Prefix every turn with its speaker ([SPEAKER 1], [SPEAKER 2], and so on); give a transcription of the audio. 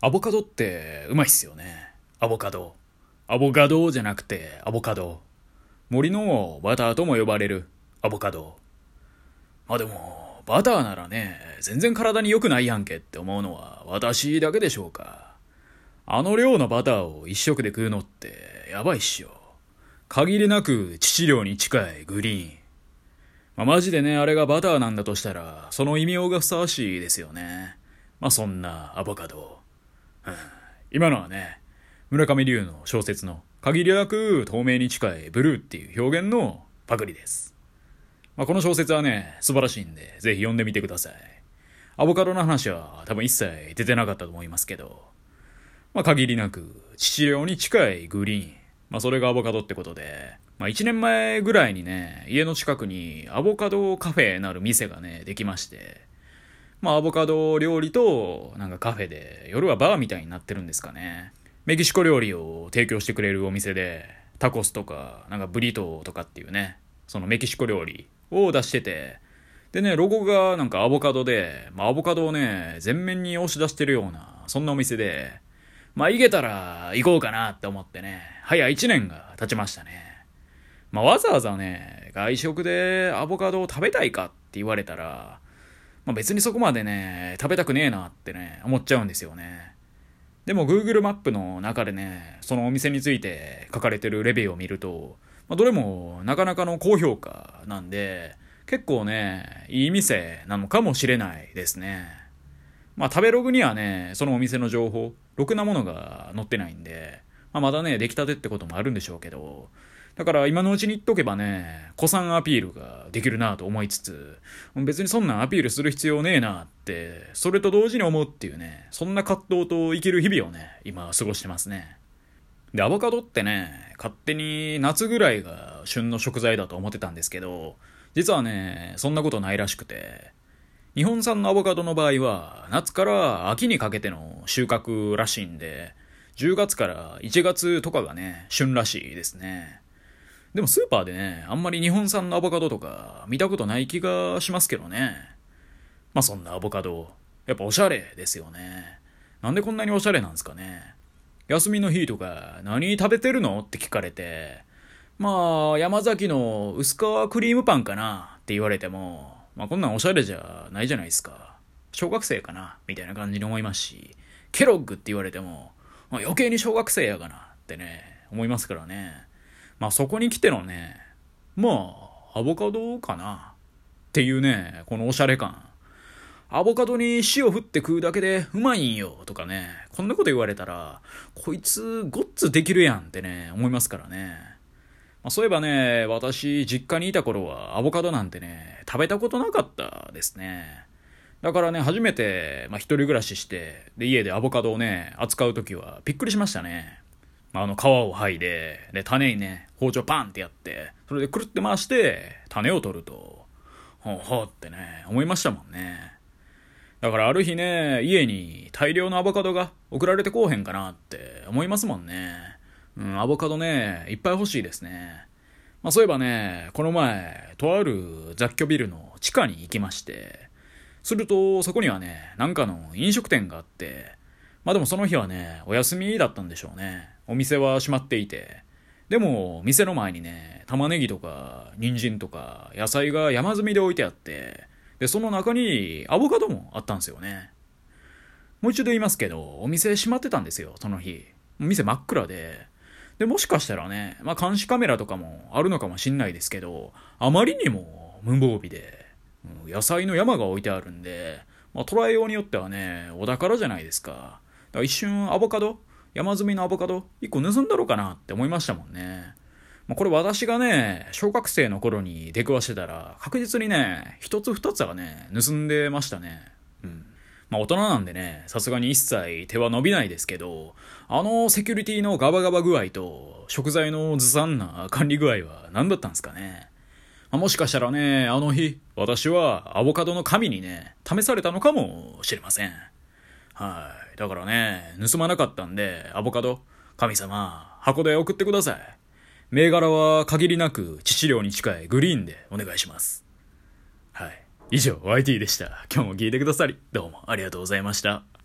[SPEAKER 1] アボカドってうまいっすよね。アボカド。アボカドじゃなくてアボカド。森のバターとも呼ばれるアボカド。まあでも、バターならね、全然体に良くないやんけって思うのは私だけでしょうか。あの量のバターを一食で食うのってやばいっしょ。限りなく致死量に近いグリーン。まあ、マジでね、あれがバターなんだとしたら、その異名がふさわしいですよね。まあそんなアボカド。今のはね、村上龍の小説の限りなく透明に近いブルーっていう表現のパクリです。まあ、この小説はね、素晴らしいんで、ぜひ読んでみてください。アボカドの話は多分一切出てなかったと思いますけど、まあ、限りなく父量に近いグリーン。まあ、それがアボカドってことで、まあ、1年前ぐらいにね、家の近くにアボカドカフェなる店がね、できまして、まあ、アボカド料理と、なんかカフェで、夜はバーみたいになってるんですかね。メキシコ料理を提供してくれるお店で、タコスとか、なんかブリトーとかっていうね、そのメキシコ料理を出してて、でね、ロゴがなんかアボカドで、まあ、アボカドをね、全面に押し出してるような、そんなお店で、まあ、行けたら行こうかなって思ってね、早1年が経ちましたね。まあ、わざわざね、外食でアボカドを食べたいかって言われたら、まあ、別にそこまでね、食べたくねえなってね、思っちゃうんですよね。でも Google マップの中でね、そのお店について書かれてるレビューを見ると、まあ、どれもなかなかの高評価なんで、結構ね、いい店なのかもしれないですね。まあ食べログにはね、そのお店の情報、ろくなものが載ってないんで、まあ、まだね、出来たてってこともあるんでしょうけど、だから今のうちに言っとけばね、古参アピールができるなと思いつつ、別にそんなんアピールする必要ねえなって、それと同時に思うっていうね、そんな葛藤と生きる日々をね、今過ごしてますね。で、アボカドってね、勝手に夏ぐらいが旬の食材だと思ってたんですけど、実はね、そんなことないらしくて、日本産のアボカドの場合は、夏から秋にかけての収穫らしいんで、10月から1月とかがね、旬らしいですね。でもスーパーでね、あんまり日本産のアボカドとか見たことない気がしますけどね。まあそんなアボカド、やっぱおしゃれですよね。なんでこんなにおしゃれなんですかね。休みの日とか何食べてるの？って聞かれて、まあ山崎の薄皮クリームパンかな？って言われても、まあこんなんおしゃれじゃないじゃないですか。小学生かな？みたいな感じに思いますし、ケロッグって言われても、まあ、余計に小学生やがなってね、思いますからね。まあそこに来てのね、まあ、アボカドかな。っていうね、このおしゃれ感。アボカドに塩振って食うだけでうまいんよとかね、こんなこと言われたら、こいつごっつできるやんってね、思いますからね。まあ、そういえばね、私、実家にいた頃はアボカドなんてね、食べたことなかったですね。だからね、初めて、まあ、一人暮らしして、で、家でアボカドをね、扱う時はびっくりしましたね。あの皮を剥いで、で、種にね、包丁パンってやって、それでくるって回して、種を取ると、ほうほうってね、思いましたもんね。だからある日ね、家に大量のアボカドが送られてこうへんかなって思いますもんね。うん、アボカドね、いっぱい欲しいですね。まあそういえばね、この前、とある雑居ビルの地下に行きまして、すると、そこにはね、なんかの飲食店があって、まあでもその日はね、お休みだったんでしょうね。お店は閉まっていて。でも、店の前にね、玉ねぎとか、人参とか、野菜が山積みで置いてあって、で、その中にアボカドもあったんですよね。もう一度言いますけど、お店閉まってたんですよ、その日。店真っ暗で。で、もしかしたらね、まあ監視カメラとかもあるのかもしんないですけど、あまりにも無防備で、野菜の山が置いてあるんで、まあ、捉えようによってはね、お宝じゃないですか。から一瞬アボカド山積みのアボカド1個盗んだろうかなって思いましたもんね。まあ、これ私がね、小学生の頃に出くわしてたら、確実にね、一つ二つはね、盗んでましたね。うん。まあ大人なんでね、さすがに一切手は伸びないですけど、あのセキュリティのガバガバ具合と、食材のずさんな管理具合は何だったんですかね。まあ、もしかしたらね、あの日、私はアボカドの神にね、試されたのかもしれません。はい。だからね、盗まなかったんで、アボカド、神様、箱で送ってください。銘柄は限りなく致死量に近いグリーンでお願いします。はい。以上、YT でした。今日も聞いてくださり、どうもありがとうございました。